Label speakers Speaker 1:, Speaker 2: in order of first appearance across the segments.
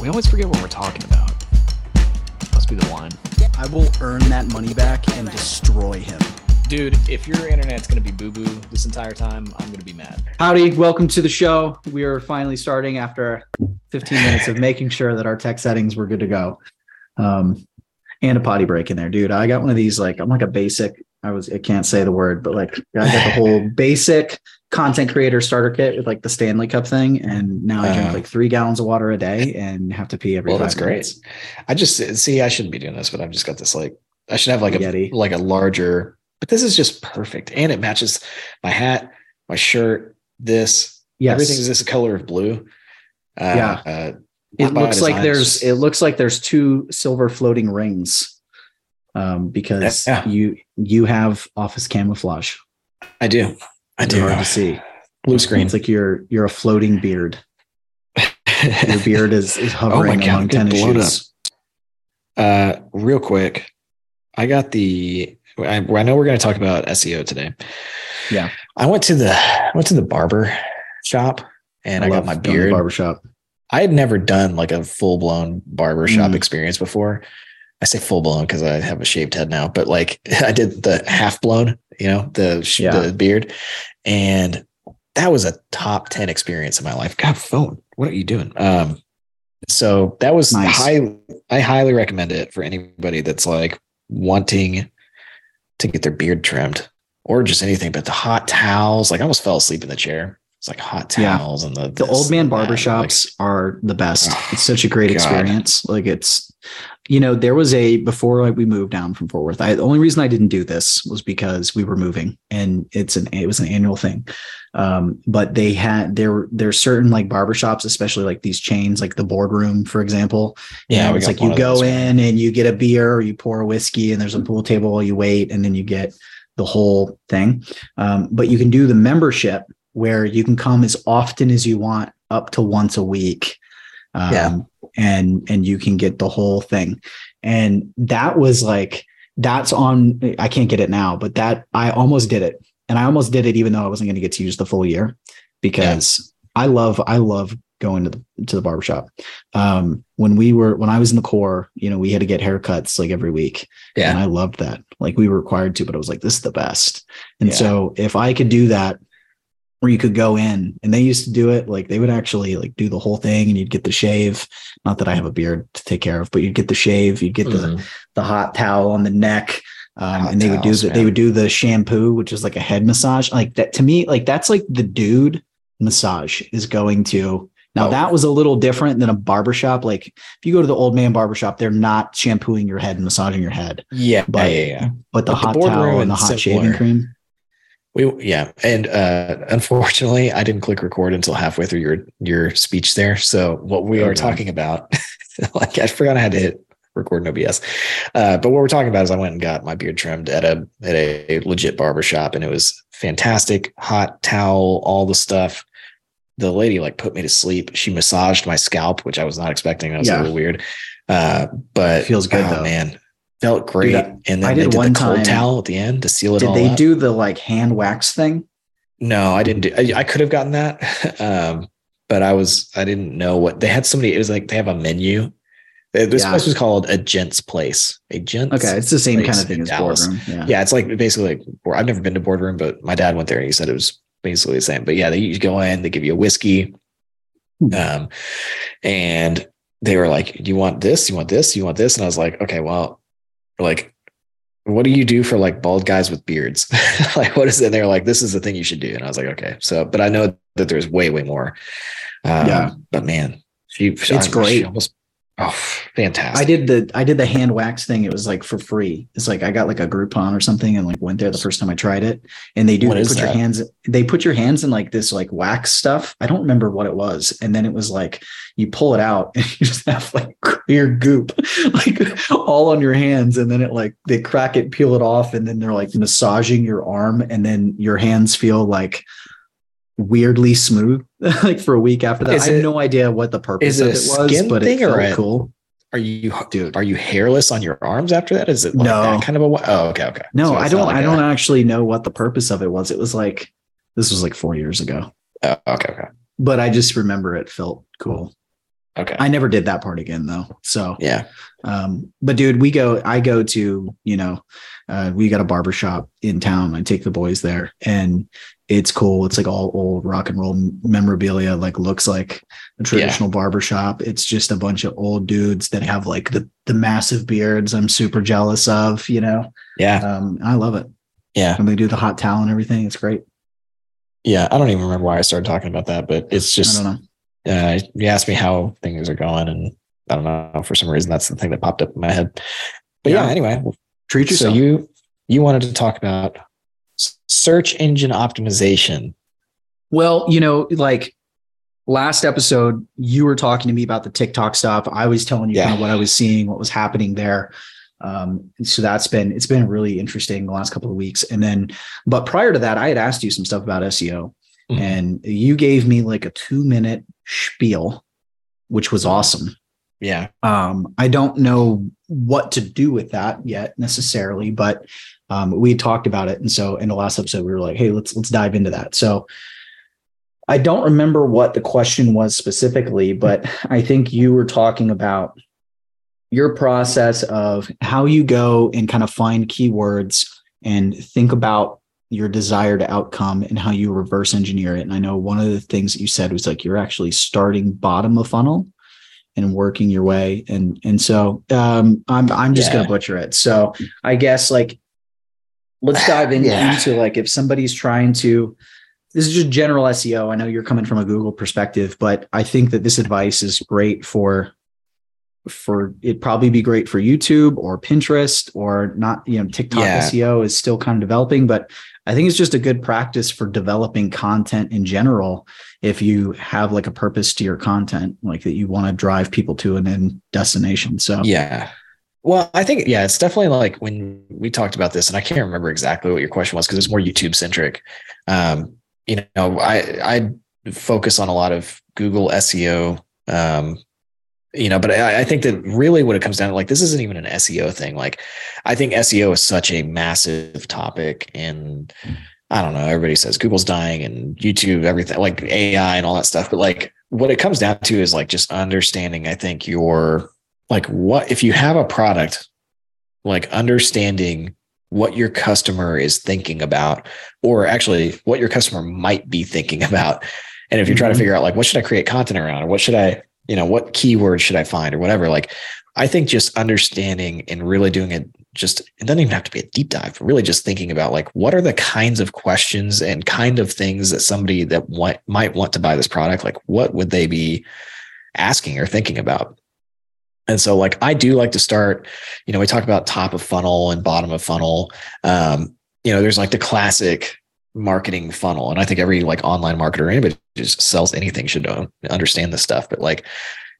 Speaker 1: We always forget what we're talking about. Must be the wine.
Speaker 2: I will earn that money back and destroy him.
Speaker 1: Dude, if your internet's gonna be boo boo this entire time, I'm gonna be mad.
Speaker 2: Howdy, welcome to the show. We are finally starting after 15 minutes of making sure that our tech settings were good to go. Um, and a potty break in there, dude. I got one of these, like, I'm like a basic, I was, I can't say the word, but like, I got the whole basic content creator starter kit with like the Stanley Cup thing. And now I drink
Speaker 3: Uh-huh.
Speaker 2: like three gallons of water a day and have to pee every
Speaker 3: Well, that's great. I just see I shouldn't be doing this, but I've just got this like I should have like a
Speaker 2: Yeti.
Speaker 3: like a larger, but this is just perfect. And it matches my hat, my shirt, this.
Speaker 2: Yes.
Speaker 3: Everything is this color of blue. Uh,
Speaker 2: Yeah.
Speaker 3: Uh,
Speaker 2: it looks like
Speaker 3: designs.
Speaker 2: there's it looks like there's two silver floating rings um because
Speaker 3: Yeah.
Speaker 2: you you have office camouflage
Speaker 3: I do. I do.
Speaker 2: hard to see
Speaker 3: Blue screen.
Speaker 2: it's like you're you're a floating beard your beard is is hovering
Speaker 3: God,
Speaker 2: among tennis shoes
Speaker 3: Uh, real quick, I got the. I, I know we're going to talk about SEO today.
Speaker 2: Yeah.
Speaker 3: I went to the I went to the barber shop and I, got my
Speaker 2: going
Speaker 3: Barber
Speaker 2: shop.
Speaker 3: I had never done like a full blown barber shop
Speaker 2: Mm.
Speaker 3: experience before. I say full blown because I have a shaved head now, but like I did the half blown, you know, the
Speaker 2: Yeah.
Speaker 3: the beard, and that was a top ten experience in my life. God, phone, what are you doing? Um, so that was
Speaker 2: Nice.
Speaker 3: high. I highly recommend it for anybody that's like wanting to get their beard trimmed or just anything. But the hot towels, like I almost fell asleep in the chair. It's like hot
Speaker 2: Yeah.
Speaker 3: towels and the
Speaker 2: the old man
Speaker 3: that, like,
Speaker 2: barbershops are the best
Speaker 3: Oh,
Speaker 2: it's such a great
Speaker 3: God.
Speaker 2: experience like it's you know there was a before like we moved down from fort worth I, the only reason i didn't do this was because we were moving and it's an it was an annual thing. Um but they had there there's certain like barbershops especially like these chains like the boardroom for example.
Speaker 3: Yeah,
Speaker 2: it's like you go in and you get a beer or you pour a whiskey and there's a pool table while you wait and then you get the whole thing. Um, but you can do the membership where you can come as often as you want up to once a week. Um,
Speaker 3: Yeah.
Speaker 2: And and you can get the whole thing. And that was like that's on i can't get it now but that i almost did it. And i almost did it even though i wasn't going to get to use the full year because i love i love going to the to the barbershop. Um when we were when i was in the corps you know we had to get haircuts like every week.
Speaker 3: Yeah.
Speaker 2: And i loved that. Like we were required to but i was like this is the best. And
Speaker 3: Yeah.
Speaker 2: so if i could do that where you could go in and they used to do it like they would actually like do the whole thing and you'd get the shave not that i have a beard to take care of but you'd get the shave you'd get the
Speaker 3: Mhm.
Speaker 2: the hot towel on the neck um, and they would do
Speaker 3: towels,
Speaker 2: the, they would do the shampoo which is like a head massage like that to me like that's like the dude massage is going to now
Speaker 3: Oh.
Speaker 2: that was a little different than a barbershop like if you go to the old man barbershop they're not shampooing your head and massaging your head
Speaker 3: Yeah,
Speaker 2: But-
Speaker 3: yeah, yeah.
Speaker 2: but the
Speaker 3: But
Speaker 2: hot
Speaker 3: boardroom
Speaker 2: towel and the hot
Speaker 3: similar.
Speaker 2: shaving cream
Speaker 3: We yeah, and uh unfortunately, I didn't click record until halfway through your your speech there. So what we are talking about, like I forgot I had to hit record no BS. Uh, but what we're talking about is I went and got my beard trimmed at a at a legit barber shop, and it was fantastic. Hot towel, all the stuff. The lady like put me to sleep. She massaged my scalp, which I was not expecting. That was
Speaker 2: Yeah.
Speaker 3: a little weird. Uh, but it
Speaker 2: Feels good,
Speaker 3: oh,
Speaker 2: though.
Speaker 3: man. Felt great.
Speaker 2: Dude,
Speaker 3: and then
Speaker 2: I
Speaker 3: they
Speaker 2: did
Speaker 3: did
Speaker 2: one
Speaker 3: the cold
Speaker 2: time-
Speaker 3: towel at the end to seal it
Speaker 2: did they
Speaker 3: up.
Speaker 2: do the like hand wax thing
Speaker 3: No, I didn't do. I, I could have gotten that, um, but I was I didn't know what they had. Somebody it was like they have a menu. This
Speaker 2: Yeah.
Speaker 3: place was called a gents place. A gents.
Speaker 2: okay it's the same kind of thing as
Speaker 3: Dallas.
Speaker 2: boardroom yeah
Speaker 3: Yeah, it's like basically like I've never been to boardroom, but my dad went there and he said it was basically the same. But yeah, they you go in, they give you a whiskey,
Speaker 2: Hmm.
Speaker 3: um, and they were like, "Do you want this? You want this? You want this?" And I was like, "Okay, well, like." What do you do for like bald guys with beards? like, what is it? And they're like, this is the thing you should do. And I was like, okay. So, but I know that there's way, way more. Um,
Speaker 2: Yeah.
Speaker 3: But man, she,
Speaker 2: It's great.
Speaker 3: She almost, Oh, fantastic.
Speaker 2: I did the I did the hand wax thing. It was like for free. It's like I got like a Groupon or something and like went there the first time I tried it. And they do
Speaker 3: What
Speaker 2: they put your hands they put your hands in like this like wax stuff. I don't remember what it was. And then it was like you pull it out and you just have like clear goop like all on your hands. And then it like they crack it, peel it off, and then they're like massaging your arm, and then your hands feel like weirdly smooth like for a week after that.
Speaker 3: Is
Speaker 2: I have
Speaker 3: it-
Speaker 2: no idea what the purpose
Speaker 3: is
Speaker 2: of
Speaker 3: it
Speaker 2: it was,
Speaker 3: skin
Speaker 2: but
Speaker 3: thing
Speaker 2: it felt
Speaker 3: a-
Speaker 2: cool.
Speaker 3: Are you
Speaker 2: Dude.
Speaker 3: Are you hairless on your arms after that? Is it like
Speaker 2: No.
Speaker 3: that kind of a? Oh, okay, okay.
Speaker 2: No,
Speaker 3: So
Speaker 2: I don't.
Speaker 3: like
Speaker 2: I don't actually know what the purpose of it was. It was like this was like four years ago,
Speaker 3: Oh, okay, okay,
Speaker 2: but I just remember it felt cool.
Speaker 3: Okay.
Speaker 2: I never did that part again though. So,
Speaker 3: yeah,
Speaker 2: um, but dude, we go. I go to you know, uh, we got a barber shop in town. I take the boys there, and it's cool. It's like all old rock and roll memorabilia. Like looks like a traditional barber shop. It's just a bunch of old dudes that have like the the massive beards. I'm super jealous of. You know,
Speaker 3: yeah,
Speaker 2: um, I love it.
Speaker 3: yeah,
Speaker 2: And they do the hot towel and everything. It's great.
Speaker 3: yeah. I don't even remember why I started talking about that, but it's
Speaker 2: I
Speaker 3: just
Speaker 2: don't know.
Speaker 3: Uh, you asked me how things are going, and I don't know for some reason that's the thing that popped up in my head. But yeah,
Speaker 2: Yeah.
Speaker 3: anyway,
Speaker 2: Treat yourself.
Speaker 3: so you you wanted to talk about search engine optimization.
Speaker 2: well, you know, like last episode, you were talking to me about the TikTok stuff. I was telling you
Speaker 3: Yeah.
Speaker 2: kind of what I was seeing, what was happening there. Um, so that's been it's been really interesting the last couple of weeks. And then, but prior to that, I had asked you some stuff about SEO,
Speaker 3: Mhm.
Speaker 2: and you gave me like a two minute spiel, which was awesome.
Speaker 3: Yeah,
Speaker 2: Um, I don't know what to do with that yet necessarily, but um, we talked about it, and so in the last episode we were like, "Hey, let's let's dive into that." So I don't remember what the question was specifically, but I think you were talking about your process of how you go and kind of find keywords and think about your desired outcome and how you reverse engineer it. And I know one of the things that you said was like you're actually starting bottom of funnel and working your way and and so um i'm i'm just
Speaker 3: Yeah.
Speaker 2: gonna butcher it so i guess like let's dive in,
Speaker 3: Yeah.
Speaker 2: into like if somebody's trying to this is just general seo i know you're coming from a google perspective but i think that this advice is great for for it'd probably be great for youtube or pinterest or not you know tiktok
Speaker 3: Yeah.
Speaker 2: seo is still kind of developing but i think it's just a good practice for developing content in general if you have like a purpose to your content, like that you want to drive people to an end destination. So
Speaker 3: Yeah. Well, I think yeah, it's definitely like when we talked about this, and I can't remember exactly what your question was because it's more YouTube centric. Um, you know, I I focus on a lot of Google SEO. Um, you know, but I, I think that really what it comes down to, like, this isn't even an SEO thing. Like, I think SEO is such a massive topic, and I don't know. Everybody says Google's dying and YouTube, everything like AI and all that stuff. But like, what it comes down to is like just understanding. I think your like what if you have a product like understanding what your customer is thinking about or actually what your customer might be thinking about and if you're trying to
Speaker 2: Mhm.
Speaker 3: figure out like what should i create content around or what should i you know what keywords should i find or whatever like i think just understanding and really doing it just it doesn't even have to be a deep dive but really just thinking about like what are the kinds of questions and kind of things that somebody that want, might want to buy this product like what would they be asking or thinking about and so like I do like to start, you know, we talk about top of funnel and bottom of funnel. Um, you know, there's like the classic marketing funnel. And I think every like online marketer, anybody who just sells anything should understand this stuff. But like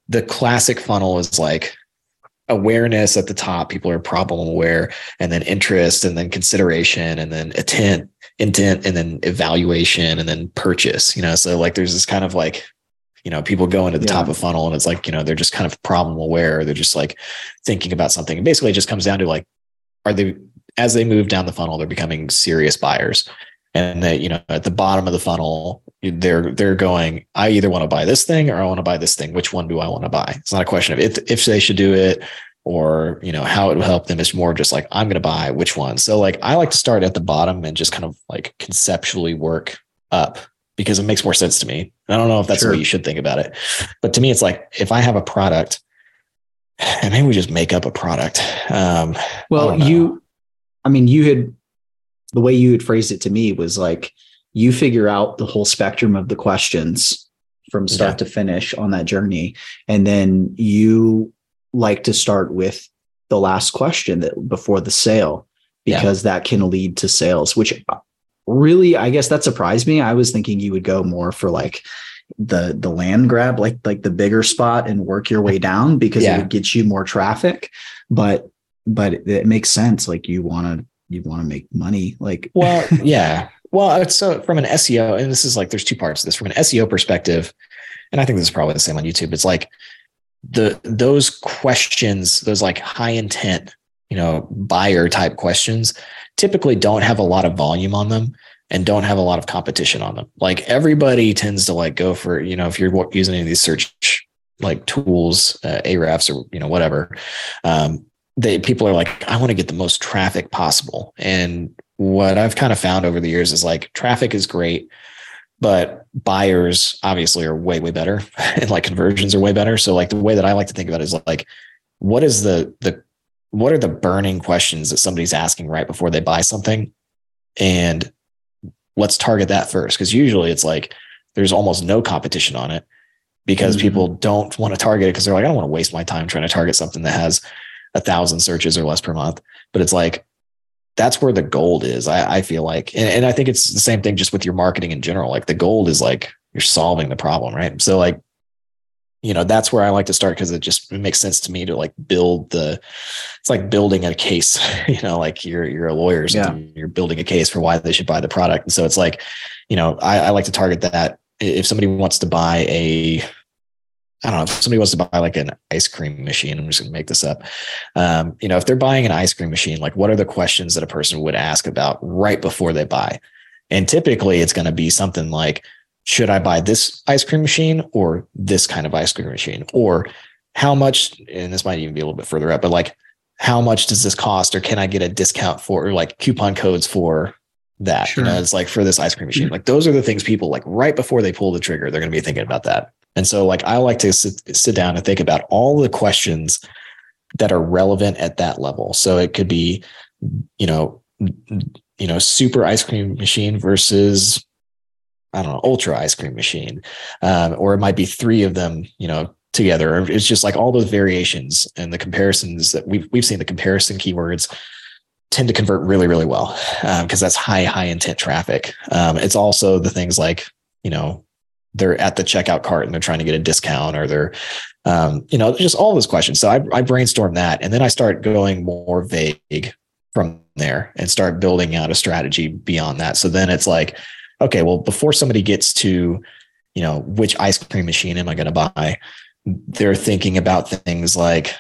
Speaker 3: the classic funnel is like awareness at the top. People are problem aware and then interest and then consideration and then intent, intent, and then evaluation and then purchase, you know? So like there's this kind of like, you know, people go into the
Speaker 2: Yeah.
Speaker 3: top of funnel and it's like, you know, they're just kind of problem aware. They're just like thinking about something. And basically it just comes down to like, are they, as they move down the funnel, they're becoming serious buyers. And that, you know, at the bottom of the funnel, they're, they're going, I either want to buy this thing or I want to buy this thing. Which one do I want to buy? It's not a question of if, if they should do it or, you know, how it will help them. It's more just like, I'm going to buy which one. So like, I like to start at the bottom and just kind of like conceptually work up because it makes more sense to me. I don't know if that's the
Speaker 2: Sure.
Speaker 3: way you should think about it, but to me, it's like if I have a product, and maybe we just make up a product. Um,
Speaker 2: well, you I mean, you had the way you had phrased it to me was like you figure out the whole spectrum of the questions from start
Speaker 3: Yeah.
Speaker 2: to finish on that journey. And then you like to start with the last question that before the sale because yeah. that can lead to sales, which really I guess that surprised me. I was thinking you would go more for like the the land grab like like the bigger spot and work your way down because yeah. it would get you more traffic but but it, it makes sense like you want to you want to make money like
Speaker 3: well yeah. well so from an seo and this is like there's two parts to this from an seo perspective and i think this is probably the same on youtube it's like the those questions those like high intent you know buyer type questions typically don't have a lot of volume on them and don't have a lot of competition on them. Like everybody tends to like go for you know if you're using any of these search like tools uh, Ahrefs or you know whatever um they people are like i want to get the most traffic possible. And what i've kind of found over the years is like traffic is great but buyers obviously are way way better and like conversions are way better. So like the way that i like to think about it is like what is the the what are the burning questions that somebody's asking right before they buy something? And let's target that first because usually it's like there's almost no competition on it because mm-hmm. people don't want to target it because they're like i don't want to waste my time trying to target something that has a thousand searches or less per month but it's like that's where the gold is. I, I feel like, and, and I think it's the same thing just with your marketing in general. Like the gold is like you're solving the problem, right? So like, you know, that's where I like to start because it just it makes sense to me to like build the. It's like building a case. You know, like you're you're a lawyer, so yeah. you're building a case for why they should buy the product. And so it's like, you know, I, I like to target that. If somebody wants to buy a I don't know if somebody wants to buy like an ice cream machine. I'm just to make this up. Um, you know, if they're buying an ice cream machine, like what are the questions that a person would ask about right before they buy? And typically, it's going to be something like, should I buy this ice cream machine or this kind of ice cream machine? Or how much? And this might even be a little bit further up, but like, how much does this cost? Or can I get a discount for, or like coupon codes for that? Sure. You know, it's like for this ice cream machine. Mm-hmm. Like those are the things people like right before they pull the trigger, they're going to be thinking about that. And so, like, I like to sit, sit down and think about all the questions that are relevant at that level. So it could be, you know, you know, super ice cream machine versus, I don't know, ultra ice cream machine, um, or it might be three of them, you know, together. It's just like all those variations and the comparisons that we've we've seen the comparison keywords tend to convert really really well because um, that's high high intent traffic. Um, it's also the things like you know they're at the checkout cart and they're trying to get a discount or they're um, you know just all those questions. So I, I brainstorm that and then i start going more vague from there and start building out a strategy beyond that. So then it's like okay well before somebody gets to you know which ice cream machine am i going to buy? They're thinking about things like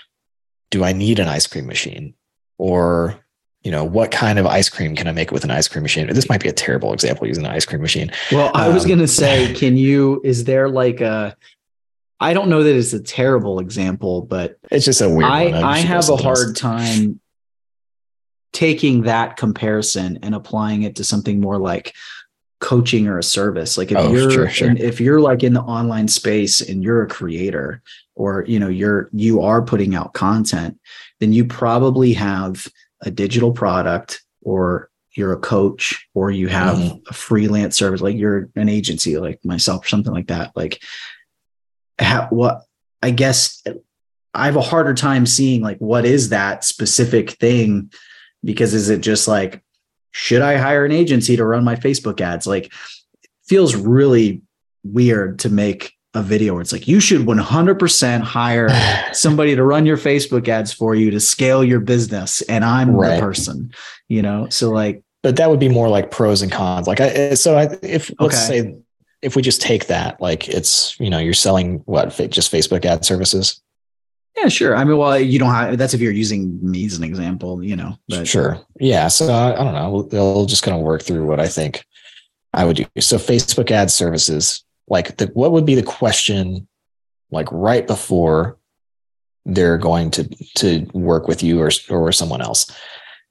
Speaker 3: do i need an ice cream machine? Or you know, what kind of ice cream can I make with an ice cream machine? This might be a terrible example using an ice cream machine.
Speaker 2: Well, I was um, going to say, can you, is there like a, I don't know that it's a terrible example, but
Speaker 3: it's just a weird
Speaker 2: I, I have a hard time taking that comparison and applying it to something more like coaching or a service. Like if oh, you're, sure, sure. if you're like in the online space and you're a creator or, you know, you're, you are putting out content, then you probably have a digital product or you're a coach or you have mm-hmm. a freelance service like you're an agency like myself or something like that like what i guess i have a harder time seeing like what is that specific thing because is it just like should i hire an agency to run my facebook ads like feels really weird to make a video where it's like you should 100% hire somebody to run your Facebook ads for you to scale your business and I'm right. the person, you know. So like
Speaker 3: but that would be more like pros and cons. Like I so I if let's okay. say if we just take that like it's, you know, you're selling what just Facebook ad services?
Speaker 2: Yeah, sure. I mean, well, you don't have that's if you're using me as an example, you know.
Speaker 3: But sure. Yeah. So I, I don't know. They'll just kind of work through what I think I would do. So Facebook ad services, like the, what would be the question like right before they're going to to work with you or or someone else?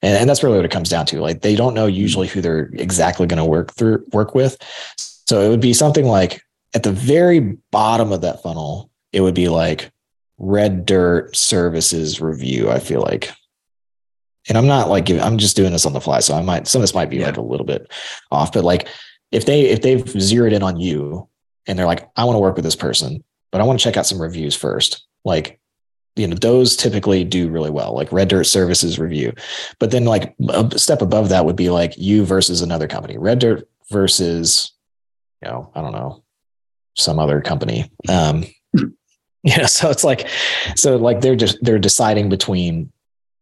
Speaker 3: And, and that's really what it comes down to. Like they don't know mm-hmm. usually who they're exactly going to work through work with. So it would be something like at the very bottom of that funnel it would be like red dirt services review i feel like. And i'm not like i'm just doing this on the fly so i might some of this might be yeah. like a little bit off but like if they if they've zeroed in on you and they're like, I want to work with this person, but I want to check out some reviews first. Like, you know those typically do really well like red dirt services review. But then like a step above that would be like you versus another company. Red dirt versus you know i don't know some other company. Um you know so it's like so like they're just they're deciding between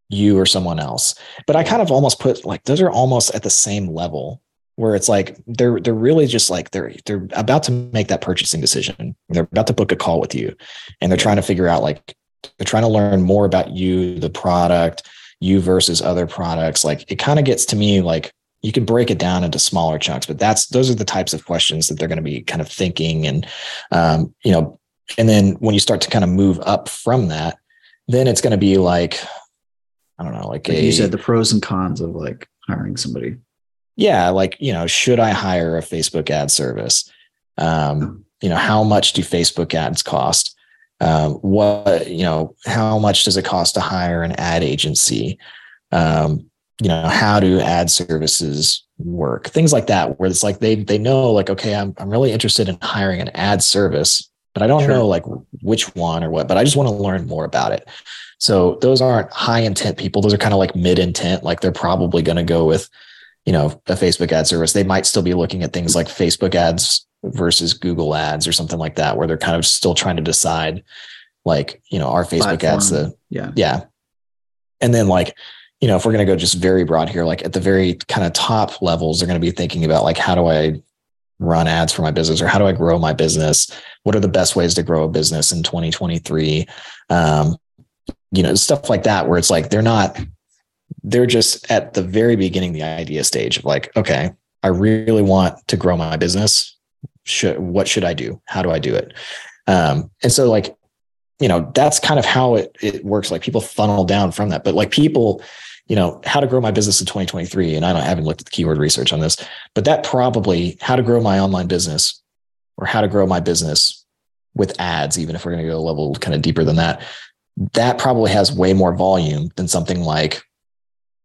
Speaker 3: you or someone else. But i kind of almost put like those are almost at the same level where it's like they're they're really just like they're they're about to make that purchasing decision they're about to book a call with you and they're trying to figure out like they're trying to learn more about you the product you versus other products like it kind of gets to me like you can break it down into smaller chunks but that's those are the types of questions that they're going to be kind of thinking and um, you know and then when you start to kind of move up from that then it's going to be like i don't know like,
Speaker 2: Like
Speaker 3: a,
Speaker 2: you said, the pros and cons of like hiring somebody.
Speaker 3: Yeah like you know should i hire a facebook ad service? Um, you know how much do facebook ads cost? Um, what you know how much does it cost to hire an ad agency? Um, you know how do ad services work? Things like that where it's like they they know like okay i'm, I'm really interested in hiring an ad service but i don't
Speaker 2: Sure.
Speaker 3: know like which one or what but i just want to learn more about it. So those aren't high intent people. Those are kind of like mid intent like they're probably going to go with you know a facebook ad service they might still be looking at things like facebook ads versus google ads or something like that where they're kind of still trying to decide like you know our facebook ads the
Speaker 2: Yeah.
Speaker 3: yeah. And then like, you know, if we're going to go just very broad here, like at the very kind of top levels, they're going to be thinking about like, how do I run ads for my business or how do I grow my business? What are the best ways to grow a business in 2023? Um, you know, stuff like that, where it's like, they're not, they're just at the very beginning, the idea stage of like, okay, I really want to grow my business. Should, what should I do? How do I do it? Um, and so like, you know that's kind of how it it works like people funnel down from that but like people you know how to grow my business in 2023 and i don't I haven't looked at the keyword research on this but that probably how to grow my online business or how to grow my business with ads even if we're going to go a level kind of deeper than that that probably has way more volume than something like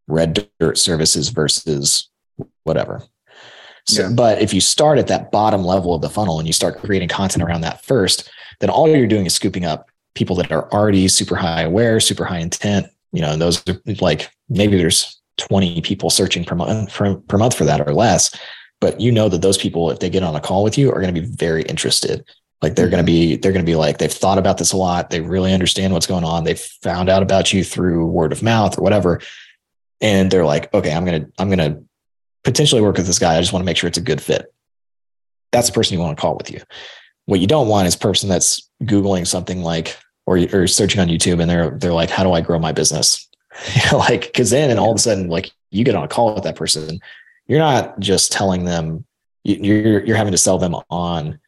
Speaker 3: red dirt services versus whatever so,
Speaker 2: Yeah.
Speaker 3: but if you start at that bottom level of the funnel and you start creating content around that first then all you're doing is scooping up people that are already super high aware, super high intent. You know, and those are like maybe there's 20 people searching per month per, per month for that or less. But you know that those people, if they get on a call with you, are going to be very interested. Like they're going to be, they're going to be like, they've thought about this a lot. They really understand what's going on. They've found out about you through word of mouth or whatever. And they're like, okay, I'm to, I'm to potentially work with this guy. I just want to make sure it's a good fit. That's the person you want to call with you. What you don't want is a person that's Googling something like, or, or searching on YouTube and they're, they're like, how do I grow my business? You know, like, cause then and all of a sudden, like you get on a call with that person, you're not just telling them you- you're, you're having to sell them on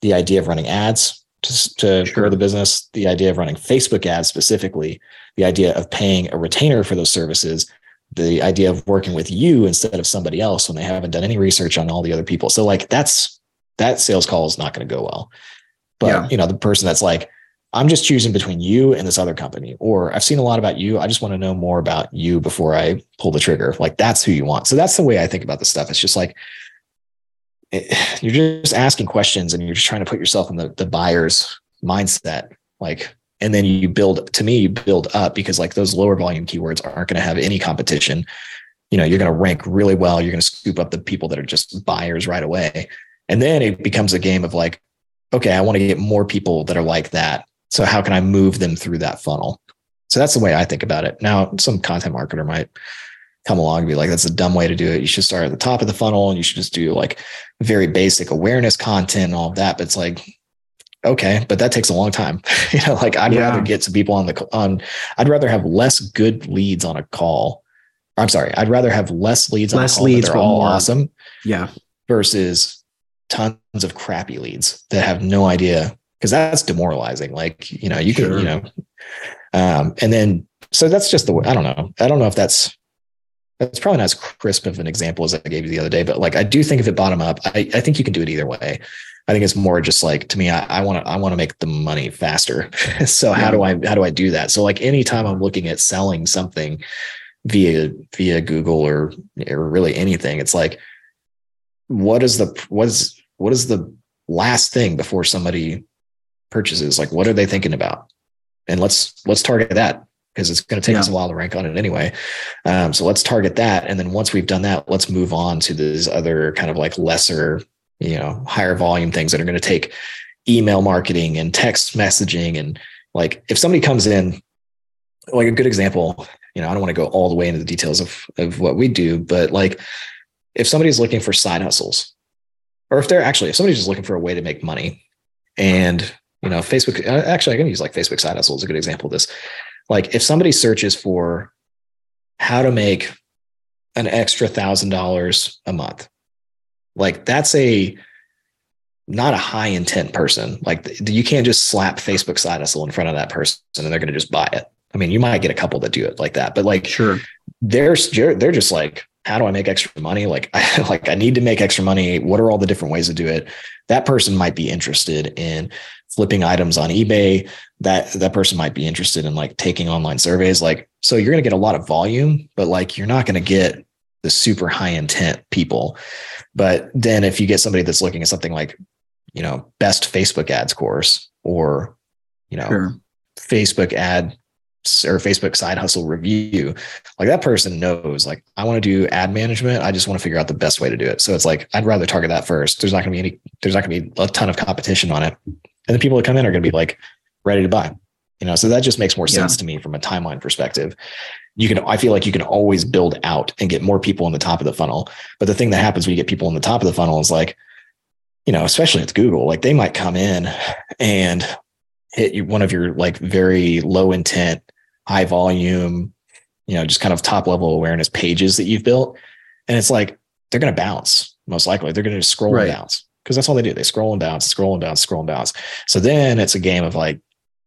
Speaker 3: the idea of running ads to, to
Speaker 2: Sure.
Speaker 3: grow the business, the idea of running Facebook ads specifically, the idea of paying a retainer for those services, the idea of working with you instead of somebody else when they haven't done any research on all the other people. So like that's that sales call is not going to go well. But
Speaker 2: Yeah.
Speaker 3: you know, the person that's like, I'm just choosing between you and this other company, or I've seen a lot about you. I just want to know more about you before I pull the trigger. Like that's who you want. So that's the way I think about this stuff. It's just like it, you're just asking questions and you're just trying to put yourself in the, the buyer's mindset. Like, and then you build to me, you build up because like those lower volume keywords aren't going to have any competition. You know, you're going to rank really well. You're going to scoop up the people that are just buyers right away. And then it becomes a game of like, okay, I want to get more people that are like that. So how can I move them through that funnel? So that's the way I think about it. Now, some content marketer might come along and be like, that's a dumb way to do it. You should start at the top of the funnel and you should just do like very basic awareness content and all of that. But it's like, okay, but that takes a long time. you know, like I'd
Speaker 2: Yeah.
Speaker 3: rather get some people on the on, I'd rather have less good leads on a call. I'm sorry, I'd rather have less leads
Speaker 2: Less
Speaker 3: on a call
Speaker 2: leads,
Speaker 3: that are all
Speaker 2: more.
Speaker 3: awesome
Speaker 2: Yeah.
Speaker 3: versus tons of crappy leads that have no idea because that's demoralizing. Like, you know, you can, you know, um, and then so that's just the way I don't know. I don't know if that's that's probably not as crisp of an example as I gave you the other day, but like I do think if it bottom up, I, I think you can do it either way. I think it's more just like to me, I want to I want to make the money faster. so how do I how do I do that? So like anytime I'm looking at selling something via via Google or or really anything, it's like what is the what is what is the last thing before somebody purchases? Like what are they thinking about? and let's let's target that because it's going to take
Speaker 2: Yeah.
Speaker 3: us a while to rank on it anyway. Um, so let's target that, and then once we've done that, let's move on to these other kind of like lesser, you know, higher volume things that are going to take email marketing and text messaging and like if somebody comes in, like a good example, you know, I don't want to go all the way into the details of of what we do, but like if somebody's looking for side hustles, or if they're actually if somebody's just looking for a way to make money, and you know, Facebook uh, actually I can use like Facebook side hustle is a good example of this. Like if somebody searches for how to make an extra thousand dollars a month, like that's a not a high intent person. Like you can't just slap Facebook side hustle in front of that person and they're going to just buy it. I mean, you might get a couple that do it like that, but like
Speaker 2: Sure.
Speaker 3: they're they're just like, how do I make extra money? Like, I like I need to make extra money. What are all the different ways to do it? That person might be interested in flipping items on eBay. That that person might be interested in like taking online surveys. Like, so you're going to get a lot of volume, but like you're not going to get the super high intent people. But then if you get somebody that's looking at something like, you know, best Facebook ads course or, you know,
Speaker 2: Sure.
Speaker 3: Facebook ad or Facebook side hustle review, like that person knows, like, I want to do ad management. I just want to figure out the best way to do it. So it's like, I'd rather target that first. There's not going to be any, there's not going to be a ton of competition on it. And the people that come in are going to be like ready to buy, you know, so that just makes more
Speaker 2: Yeah.
Speaker 3: sense to me from a timeline perspective. You can, I feel like you can always build out and get more people in the top of the funnel. But the thing that happens when you get people in the top of the funnel is like, you know, especially with Google, like they might come in and hit you one of your like very low intent, high volume, you know, just kind of top level awareness pages that you've built. And it's like they're going to bounce most likely. They're going to just scroll
Speaker 2: Right.
Speaker 3: and bounce because that's all they do. They scroll and bounce, scroll and bounce, scroll and bounce. So then it's a game of like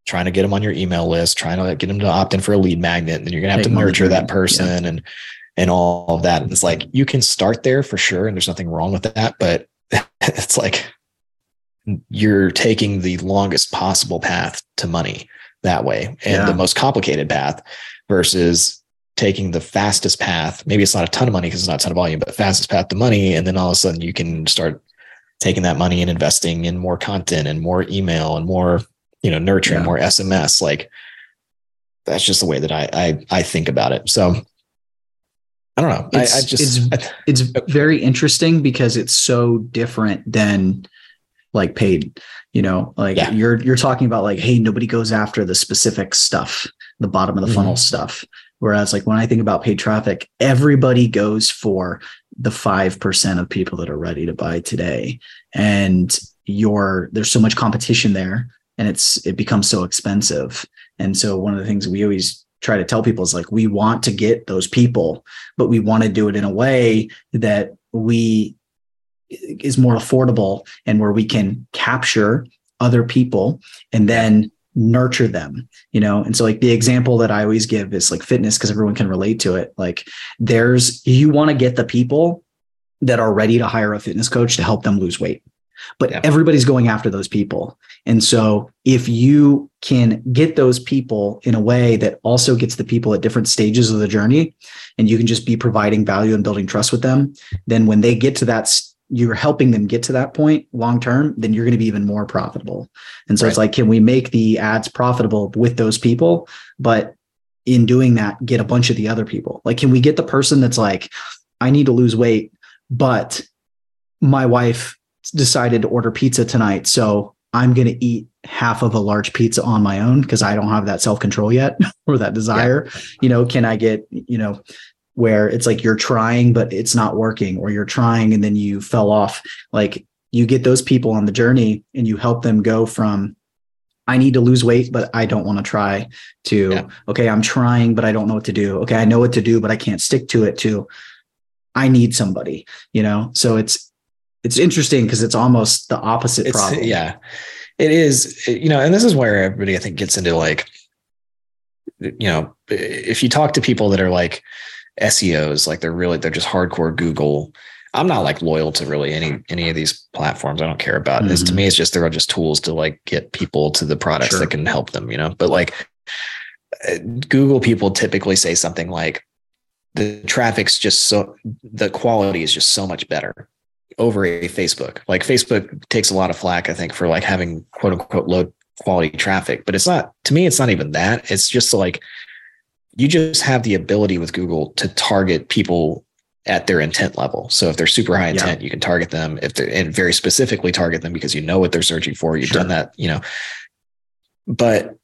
Speaker 3: trying to get them on your email list, trying to get them to opt in for a lead magnet. And then you're going to have
Speaker 2: Take
Speaker 3: to nurture that person and, and all of that. And it's like, you can start there for sure. And there's nothing wrong with that, but it's like you're taking the longest possible path to money that way and
Speaker 2: Yeah.
Speaker 3: the most complicated path versus taking the fastest path. Maybe it's not a ton of money because it's not a ton of volume, but fastest path to money. And then all of a sudden you can start taking that money and investing in more content and more email and more, you know, nurturing,
Speaker 2: Yeah.
Speaker 3: more SMS. Like that's just the way that I I, I think about it. So I don't know. I, I
Speaker 2: It's-
Speaker 3: just
Speaker 2: it's- It's very interesting because it's so different than like paid. You know, like
Speaker 3: Yeah.
Speaker 2: you're you're talking about like, hey, nobody goes after the specific stuff, the bottom of the funnel
Speaker 3: Mhm.
Speaker 2: stuff. Whereas like when I think about paid traffic, everybody goes for the five percent of people that are ready to buy today. And you're there's so much competition there and it's it becomes so expensive. And so one of the things we always try to tell people is like we want to get those people but we want to do it in a way that we is more affordable and where we can capture other people and then nurture them you know? And so like the example that i always give is like fitness because everyone can relate to it. Like there's you want to get the people that are ready to hire a fitness coach to help them lose weight but
Speaker 3: Yeah.
Speaker 2: everybody's going after those people. And so if you can get those people in a way that also gets the people at different stages of the journey and you can just be providing value and building trust with them then when they get to that you're helping them get to that point long term then you're going to be even more profitable. And so it's like can we make the ads profitable with those people but in doing that get a bunch of the other people? Like can we get the person that's like i need to lose weight but my wife decided to order pizza tonight so i'm going to eat half of a large pizza on my own because i don't have that self-control yet or that desire. You know can i get you know where it's like you're trying but it's not working or you're trying and then you fell off. Like you get those people on the journey and you help them go from i need to lose weight but i don't want to try to
Speaker 3: Yeah.
Speaker 2: okay i'm trying but i don't know what to do. Okay i know what to do but i can't stick to it to i need somebody you know? So it's it's interesting because it's almost the opposite
Speaker 3: it's
Speaker 2: problem.
Speaker 3: yeah. It is you know and this is where everybody i think gets into like you know if you talk to people that are like seos like they're really they're just hardcore google. I'm not like loyal to really any any of these platforms. I don't care about this. To
Speaker 2: Mhm.
Speaker 3: me it's just they're just tools to like get people to the products
Speaker 2: Sure.
Speaker 3: that can help them you know? But like google people typically say something like the traffic's just so the quality is just so much better over a Facebook. Like Facebook takes a lot of flack, I think, for like having quote unquote low quality traffic. But it's not to me, it's not even that. It's just like you just have the ability with Google to target people at their intent level. So if they're super high intent, yeah. you can target them. If they're and very specifically target them because you know what they're searching for. You've sure. done that, you know. But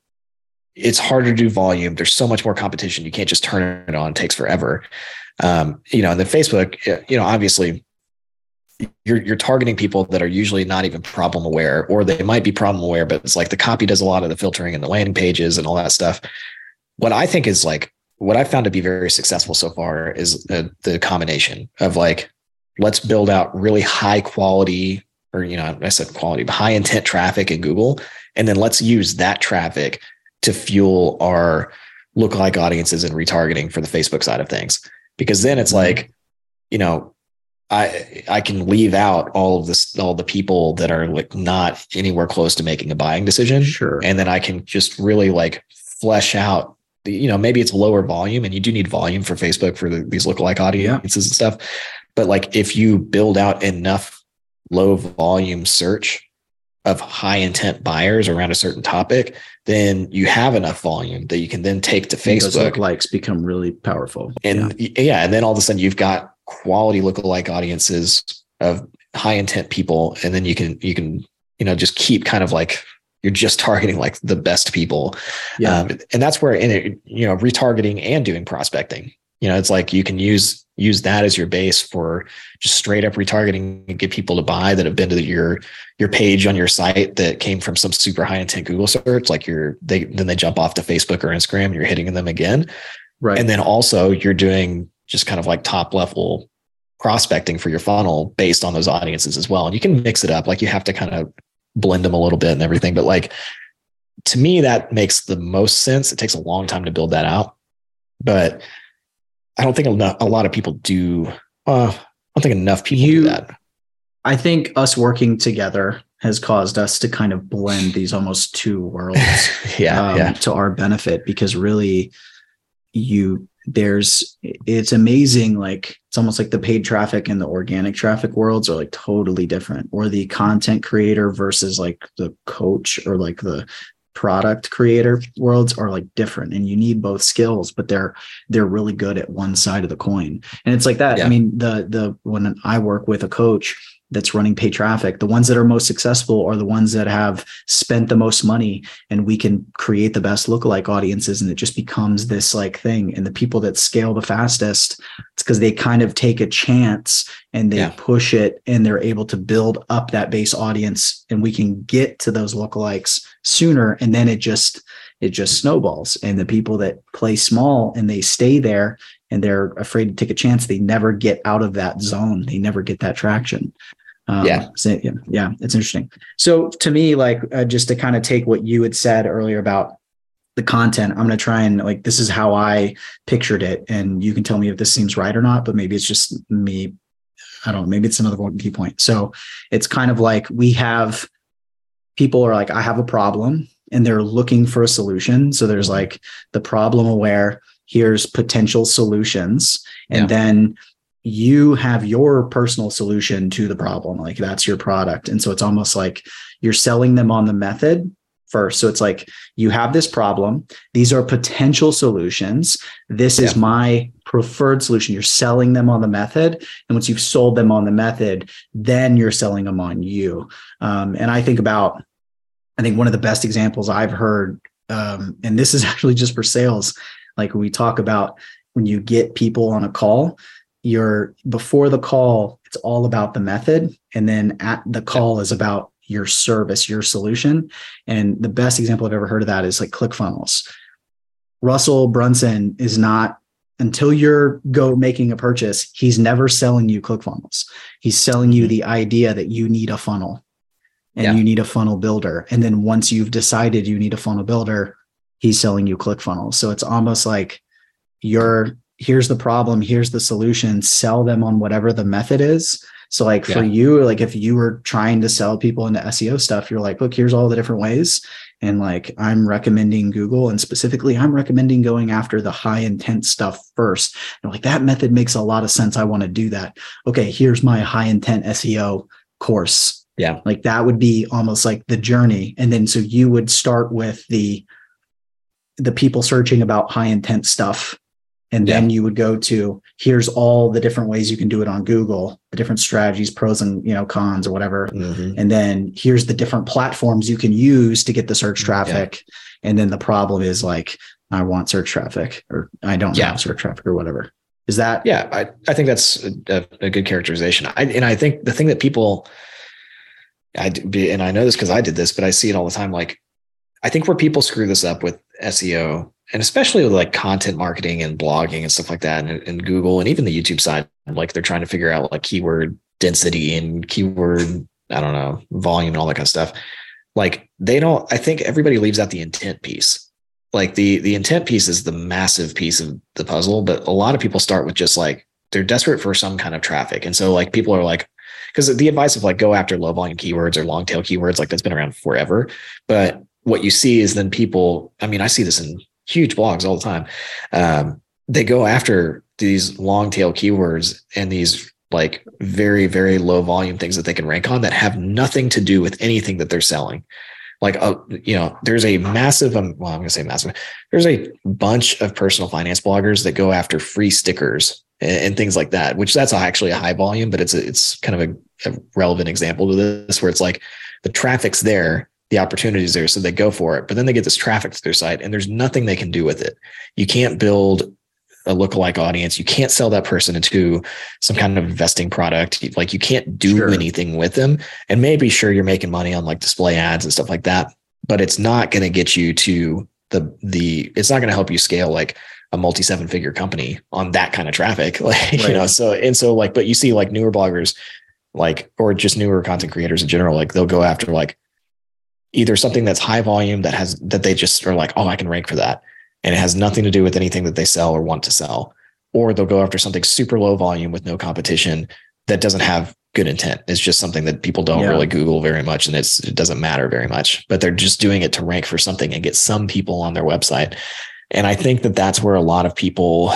Speaker 3: it's harder to do volume. There's so much more competition. You can't just turn it on. It takes forever. Um, you know, and then Facebook, you know, obviously you're you're targeting people that are usually not even problem aware, or they might be problem aware, but it's like the copy does a lot of the filtering and the landing pages and all that stuff. What I think is like what I found to be very successful so far is the, the combination of like, let's build out really high quality, or you know, I said quality, but high intent traffic in Google, and then let's use that traffic to fuel our lookalike audiences and retargeting for the Facebook side of things. Because then it's mm-hmm. like, you know, I I can leave out all of this, all the people that are like not anywhere close to making a buying decision.
Speaker 2: Sure.
Speaker 3: And then I can just really like flesh out the, you know, maybe it's lower volume and you do need volume for Facebook for the, these lookalike audiences yeah. and stuff. But like if you build out enough low volume search of high intent buyers around a certain topic, then you have enough volume that you can then take to Facebook.
Speaker 2: Those likes become really powerful.
Speaker 3: And yeah. yeah. and then all of a sudden you've got quality lookalike audiences of high intent people. And then you can, you can, you know, just keep kind of like you're just targeting like the best people. Yeah. Um, and that's where in it, you know, retargeting and doing prospecting, you know, it's like you can use use that as your base for just straight up retargeting and get people to buy that have been to your your page on your site that came from some super high intent Google search. Like you're they then they jump off to Facebook or Instagram and you're hitting them again. Right. And then also you're doing just kind of like top level prospecting for your funnel based on those audiences as well. And you can mix it up. Like you have to kind of blend them a little bit and everything. But like to me, that makes the most sense. It takes a long time to build that out. But I don't think a lot of people do. Uh, I don't think enough people you, do that.
Speaker 2: I think us working together has caused us to kind of blend these almost two worlds
Speaker 3: yeah, um, yeah.
Speaker 2: to our benefit because really you there's it's amazing like it's almost like the paid traffic and the organic traffic worlds are like totally different. Or the content creator versus like the coach or like the product creator worlds are like different. And you need both skills but they're they're really good at one side of the coin. And it's like that. Yeah. i mean the the when i work with a coach that's running paid traffic. The ones that are most successful are the ones that have spent the most money and we can create the best lookalike audiences and it just becomes this like thing. And the people that scale the fastest it's because they kind of take a chance and they yeah. push it and they're able to build up that base audience and we can get to those lookalikes sooner and then it just it just snowballs. And the people that play small and they stay there and they're afraid to take a chance they never get out of that zone. They never get that traction
Speaker 3: um, yeah.
Speaker 2: So, yeah. Yeah. It's interesting. So to me, like, uh, just to kind of take what you had said earlier about the content, I'm going to try and like, this is how I pictured it. And you can tell me if this seems right or not, but maybe it's just me. I don't know. Maybe it's another key point. So it's kind of like we have people are like, I have a problem and they're looking for a solution. So there's like the problem aware, here's potential solutions. And yeah. then you have your personal solution to the problem like that's your product. And so it's almost like you're selling them on the method first. So it's like you have this problem. These are potential solutions. This yeah. is my preferred solution. You're selling them on the method. And once you've sold them on the method then you're selling them on you. Um, and i think about i think one of the best examples i've heard um, and this is actually just for sales like when we talk about when you get people on a call you're before the call it's all about the method and then at the call is about your service your solution. And the best example i've ever heard of that is like clickfunnels. Russell brunson is not until you're go making a purchase he's never selling you clickfunnels. He's selling you mm-hmm. the idea that you need a funnel and yeah. you need a funnel builder. And then once you've decided you need a funnel builder he's selling you clickfunnels. So it's almost like you're here's the problem here's the solution sell them on whatever the method is so like yeah. for you like if you were trying to sell people into seo stuff you're like look here's all the different ways and like i'm recommending google and specifically i'm recommending going after the high intent stuff first and like that method makes a lot of sense i want to do that okay here's my high intent seo course
Speaker 3: Yeah.
Speaker 2: Like that would be almost like the journey. And then so you would start with the the people searching about high intent stuff. And then you would go to here's all the different ways you can do it on Google, the different strategies, pros and you know, cons or whatever.
Speaker 3: Mhm.
Speaker 2: And then here's the different platforms you can use to get the search traffic. And then the problem is like, I want search traffic or I don't
Speaker 3: Yeah.
Speaker 2: have search traffic or whatever. Is that
Speaker 3: Yeah, I, I think that's a, a good characterization. I, and I think the thing that people, I and I know this because I did this, but I see it all the time. Like, I think where people screw this up with SEO and especially with like content marketing and blogging and stuff like that, and, and Google and even the YouTube side, like they're trying to figure out like keyword density and keyword, I don't know, volume and all that kind of stuff. Like they don't. I think everybody leaves out the intent piece like the the intent piece is the massive piece of the puzzle but a lot of people start with just like they're desperate for some kind of traffic and so like people are like because the advice of like go after low volume keywords or long tail keywords like that's been around forever but what you see is then people i mean i see this in huge blogs all the time. Um, they go after these long tail keywords and these like very very low volume things that they can rank on that have nothing to do with anything that they're selling. Like uh, you know there's a massive um, well i'm going to say massive there's a bunch of personal finance bloggers that go after free stickers and, and things like that which that's actually a high volume but it's a, it's kind of a, a relevant example to this where it's like the traffic's there the opportunities there so they go for it but then they get this traffic to their site and there's nothing they can do with it. You can't build a lookalike audience. You can't sell that person into some kind of investing product. Like you can't do
Speaker 2: Sure.
Speaker 3: anything with them. And maybe sure you're making money on like display ads and stuff like that but it's not going to get you to the the it's not going to help you scale like a multi seven figure company on that kind of traffic. Like you know so and so like but you see like newer bloggers like or just newer content creators in general like they'll go after like either something that's high volume that has that they just are like oh I can rank for that and it has nothing to do with anything that they sell or want to sell or they'll go after something super low volume with no competition that doesn't have good intent. It's just something that people don't
Speaker 2: Yeah.
Speaker 3: really Google very much and it's it doesn't matter very much, but they're just doing it to rank for something and get some people on their website. And I think that that's where a lot of people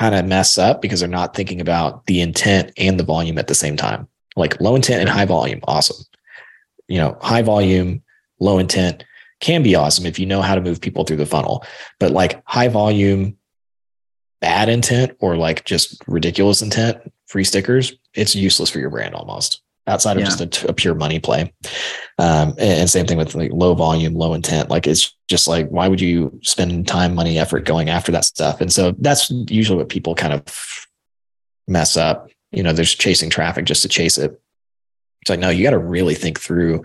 Speaker 3: kind of mess up because they're not thinking about the intent and the volume at the same time. Like low intent and high volume, awesome. You know, high volume, low intent can be awesome if you know how to move people through the funnel. But like high volume, bad intent or like just ridiculous intent, free stickers, it's useless for your brand almost outside of
Speaker 2: Yeah.
Speaker 3: just a, t- a pure money play. Um, and, and same thing with like low volume, low intent. Like it's just like, why would you spend time, money, effort going after that stuff? And so that's usually what people kind of mess up. You know, there's chasing traffic just to chase it. It's like, no, you got to really think through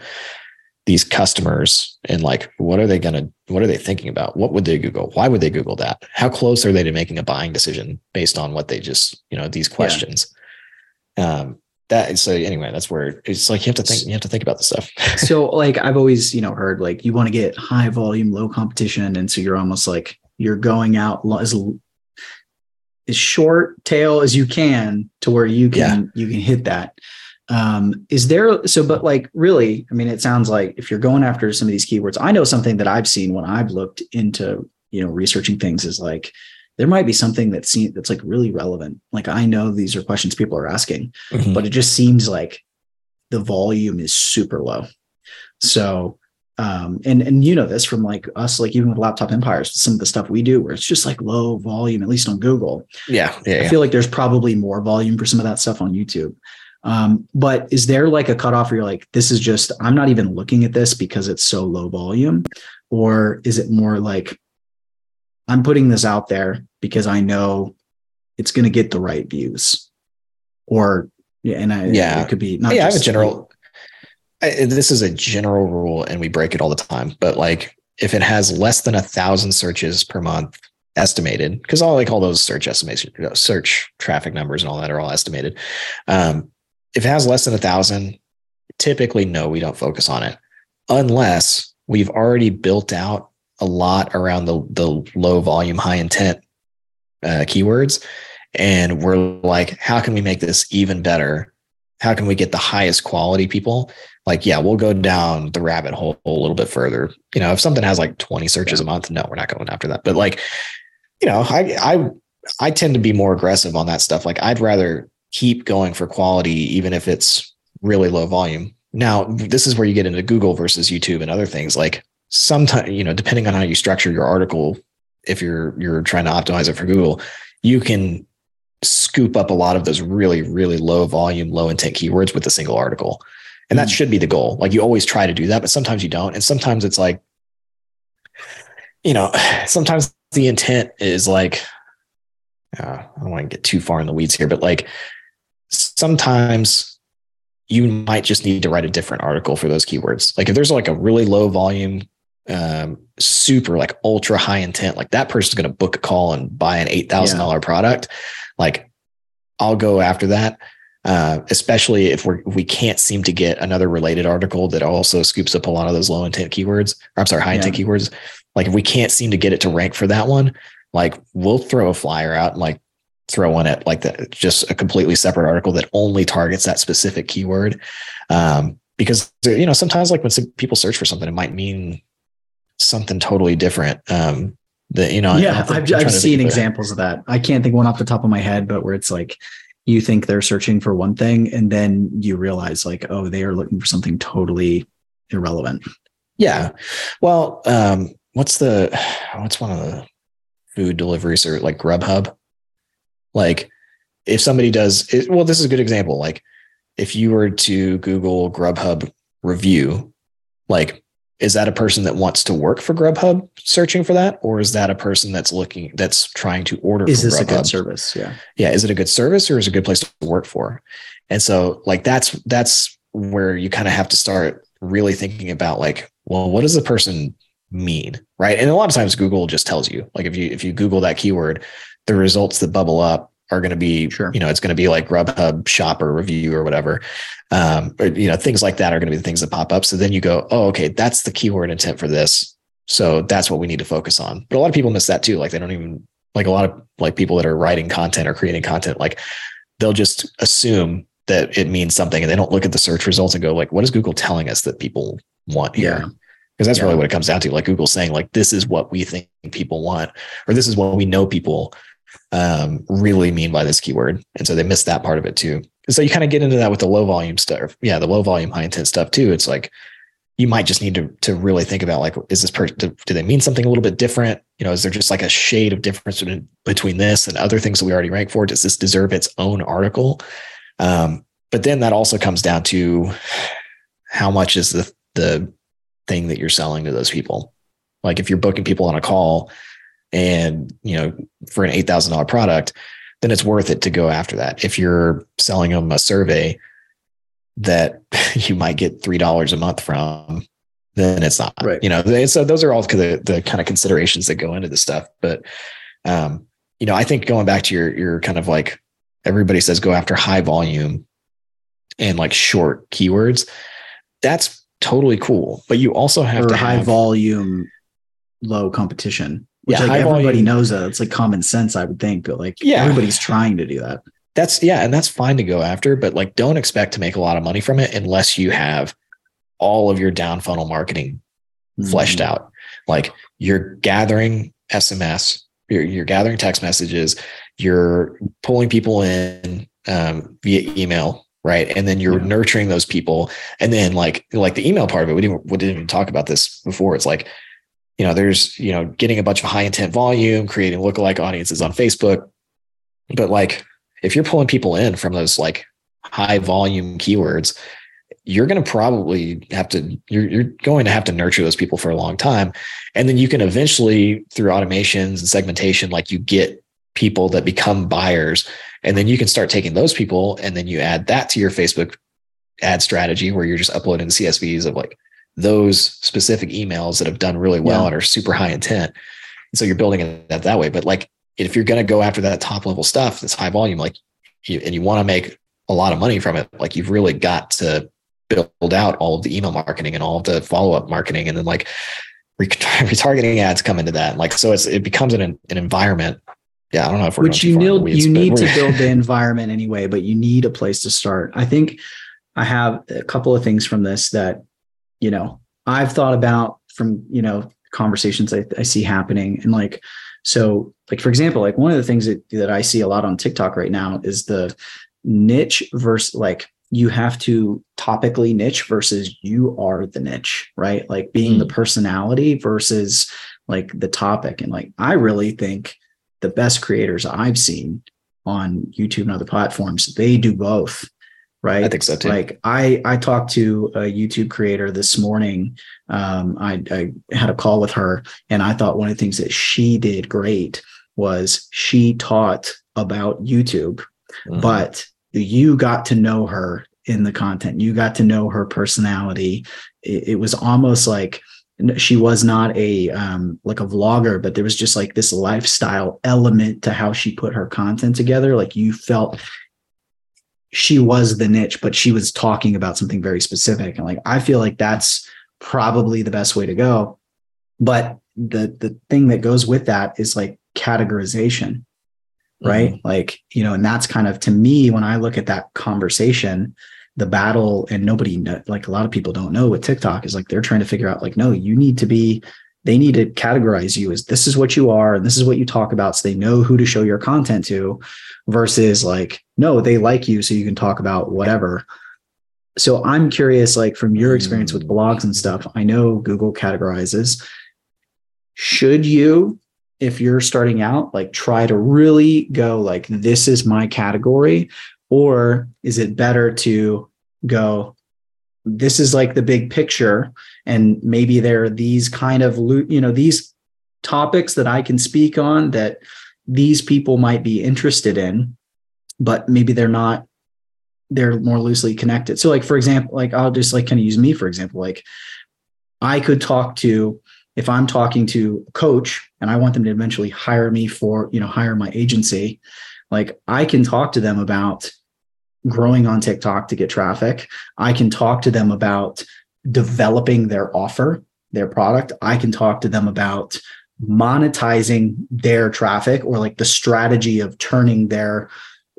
Speaker 3: these customers and like, what are they going to, what are they thinking about? What would they Google? Why would they Google that? How close are they to making a buying decision based on what they just, you know, these questions? Um, that so anyway, that's where it's like you have to think, you have to think about this stuff.
Speaker 2: so like I've always, you know, heard like you want to get high volume, low competition. And so you're almost like you're going out as as short tail as you can to where you can you can hit that. Um, is there so but like really, I mean, it sounds like if you're going after some of these keywords, I know something that I've seen when I've looked into, you know, researching things is like there might be something that's seen that's like really relevant. Like I know these are questions people are asking,
Speaker 3: Mhm.
Speaker 2: but it just seems like the volume is super low. So, um, and and you know this from like us, like even with laptop empires, some of the stuff we do where it's just like low volume, at least on Google.
Speaker 3: yeah, yeah,
Speaker 2: I
Speaker 3: yeah.
Speaker 2: feel like there's probably more volume for some of that stuff on YouTube. Um, but is there like a cutoff where you're like, this is just, I'm not even looking at this because it's so low volume? Or is it more like, I'm putting this out there because I know it's going to get the right views? Or, yeah, and I,
Speaker 3: Yeah.
Speaker 2: it could be not
Speaker 3: yeah, I have a
Speaker 2: just-
Speaker 3: general. I, this is a general rule, and we break it all the time. But like, if it has less than a thousand searches per month estimated, because all like all those search estimation, you know, search traffic numbers and all that are all estimated. Um, if it has less than a thousand, typically no, we don't focus on it, unless we've already built out a lot around the the low volume, high intent uh, keywords, and we're like, how can we make this even better? How can we get the highest quality people? Like, yeah, we'll go down the rabbit hole a little bit further. You know, if something has like 20 searches a month, no, we're not going after that. But like, you know, I I I tend to be more aggressive on that stuff. Like, I'd rather keep going for quality, even if it's really low volume. Now, this is where you get into Google versus YouTube and other things. Like sometimes, you know, depending on how you structure your article, if you're you're trying to optimize it for Google, you can scoop up a lot of those really, really low volume, low intent keywords with a single article. And that
Speaker 2: Mm.
Speaker 3: should be the goal. Like you always try to do that, but sometimes you don't. And sometimes it's like, you know, sometimes the intent is like, uh, I don't want to get too far in the weeds here, but like sometimes you might just need to write a different article for those keywords. Like if there's like a really low volume, um, super like ultra high intent, like that person's going to book a call and buy an $8,000 product. Like I'll go after that. Uh, especially if we're we can't seem to get another related article that also scoops up a lot of those low intent keywords. Or I'm sorry, high intent keywords. Like if we can't seem to get it to rank for that one, like we'll throw a flyer out and like throw one at like that just a completely separate article that only targets that specific keyword. Um, because you know sometimes like when some people search for something, it might mean something totally different. Um, that you know,
Speaker 2: yeah, I've,
Speaker 3: trying
Speaker 2: I've seen
Speaker 3: it.
Speaker 2: examples of that. I can't think one off the top of my head, but where it's like you think they're searching for one thing, and then you realize like, oh, they are looking for something totally irrelevant.
Speaker 3: Yeah. Well, um, what's the what's one of the food deliveries or like Grubhub? Like if somebody does it, well, this is a good example. Like if you were to Google Grubhub review, like is that a person that wants to work for Grubhub searching for that? Or is that a person that's looking that's trying to order
Speaker 2: Is this a good service? Yeah.
Speaker 3: yeah is it a good service or is it a good place to work for and so like that's that's where you kind of have to start really thinking about like well what does the person mean right and a lot of times google just tells you like if you if you google that keyword the results that bubble up are going to be
Speaker 2: Sure.
Speaker 3: you know it's going to be like grubhub shopper review or whatever. Um or you know things like that are going to be the things that pop up. So then you go oh okay that's the keyword intent for this. So that's what we need to focus on. But a lot of people miss that too. Like they don't even like a lot of like people that are writing content or creating content like they'll just assume that it means something and they don't look at the search results and go like what is google telling us that people want here?
Speaker 2: Yeah.
Speaker 3: because that's
Speaker 2: Yeah.
Speaker 3: really what it comes down to. Like google's saying like this is what we think people want or this is what we know people um, really mean by this keyword. And so they miss that part of it too. So you kind of get into that with the low volume stuff. Yeah the low volume high intent stuff too. It's like you might just need to to really think about like is this person do, do they mean something a little bit different? You know is there just like a shade of difference between, between this and other things that we already rank for? Does this deserve its own article? Um, but then that also comes down to how much is the the thing that you're selling to those people. Like if you're booking people on a call and you know for an $8000 product then it's worth it to go after that if you're selling them a survey that you might get three dollars a month from, then it's not.
Speaker 2: Right.
Speaker 3: You know, so those are all the the kind of considerations that go into this stuff. But um, you know, I think going back to your your kind of like everybody says go after high volume and like short keywords. That's totally cool. But you also have
Speaker 2: or
Speaker 3: to
Speaker 2: high
Speaker 3: have
Speaker 2: volume, low competition. Which
Speaker 3: Yeah,
Speaker 2: like everybody
Speaker 3: volume-
Speaker 2: knows that. It's like common sense, I would think, but like
Speaker 3: Yeah.
Speaker 2: everybody's trying to do that.
Speaker 3: that's yeah, and that's fine to go after, but like don't expect to make a lot of money from it unless you have all of your down funnel marketing fleshed
Speaker 2: Mhm.
Speaker 3: out. Like you're gathering SMS, you're, you're gathering text messages, you're pulling people in um, via email, right? And then you're
Speaker 2: Yeah.
Speaker 3: nurturing those people. And then like like the email part of it, we didn't we didn't even talk about this before. It's like, you know, there's you know getting a bunch of high intent volume, creating lookalike audiences on Facebook, but like if you're pulling people in from those like high volume keywords you're going to probably have to you're, you're going to have to nurture those people for a long time. And then you can eventually through automations and segmentation like you get people that become buyers. And then you can start taking those people and then you add that to your facebook ad strategy where you're just uploading csvs of like those specific emails that have done really well
Speaker 2: Yeah.
Speaker 3: and are super high intent. And so you're building it that, that way. But like if you're going to go after that top level stuff that's high volume like you, and you want to make a lot of money from it like you've really got to build out all of the email marketing and all of the follow-up marketing and then like retargeting ads come into that. Like so it's it becomes an, an environment. Yeah i don't know if we're
Speaker 2: which
Speaker 3: going
Speaker 2: you
Speaker 3: too far in
Speaker 2: need
Speaker 3: weeds,
Speaker 2: you need to build the environment anyway but you need a place to start. I think i have a couple of things from this that you know i've thought about from you know conversations i, I see happening and like so like for example like one of the things that, that i see a lot on tiktok right now is the niche versus like you have to topically niche versus you are the niche, right? Like being mm. the personality versus like the topic. And like, I really think the best creators I've seen on YouTube and other platforms, they do both. Right.
Speaker 3: I think so too.
Speaker 2: Like I, I talked to a YouTube creator this morning. Um, I, I had a call with her and I thought one of the things that she did great was she taught about YouTube, mm-hmm. but you got to know her in the content. You got to know her personality. It, it was almost like she was not a um, like a vlogger, but there was just like this lifestyle element to how she put her content together. Like you felt she was the niche, but she was talking about something very specific. And like I feel like that's probably the best way to go. But the the thing that goes with that is like categorization right mm-hmm. like you know and that's kind of to me when i look at that conversation the battle and nobody like a lot of people don't know what tiktok is like they're trying to figure out like no you need to be they need to categorize you as this is what you are and this is what you talk about so they know who to show your content to versus like no they like you so you can talk about whatever so i'm curious like from your experience with mm. blogs and stuff i know google categorizes should you if you're starting out, like try to really go like, this is my category? Or is it better to go, this is like the big picture. And maybe there are these kind of, you know, these topics that I can speak on that these people might be interested in, but maybe they're not, they're more loosely connected. So like, for example, like I'll just like kind of use me, for example, like I could talk to if I'm talking to a coach and I want them to eventually hire me for, you know, hire my agency, like I can talk to them about growing on TikTok to get traffic. I can talk to them about developing their offer, their product. I can talk to them about monetizing their traffic or like the strategy of turning their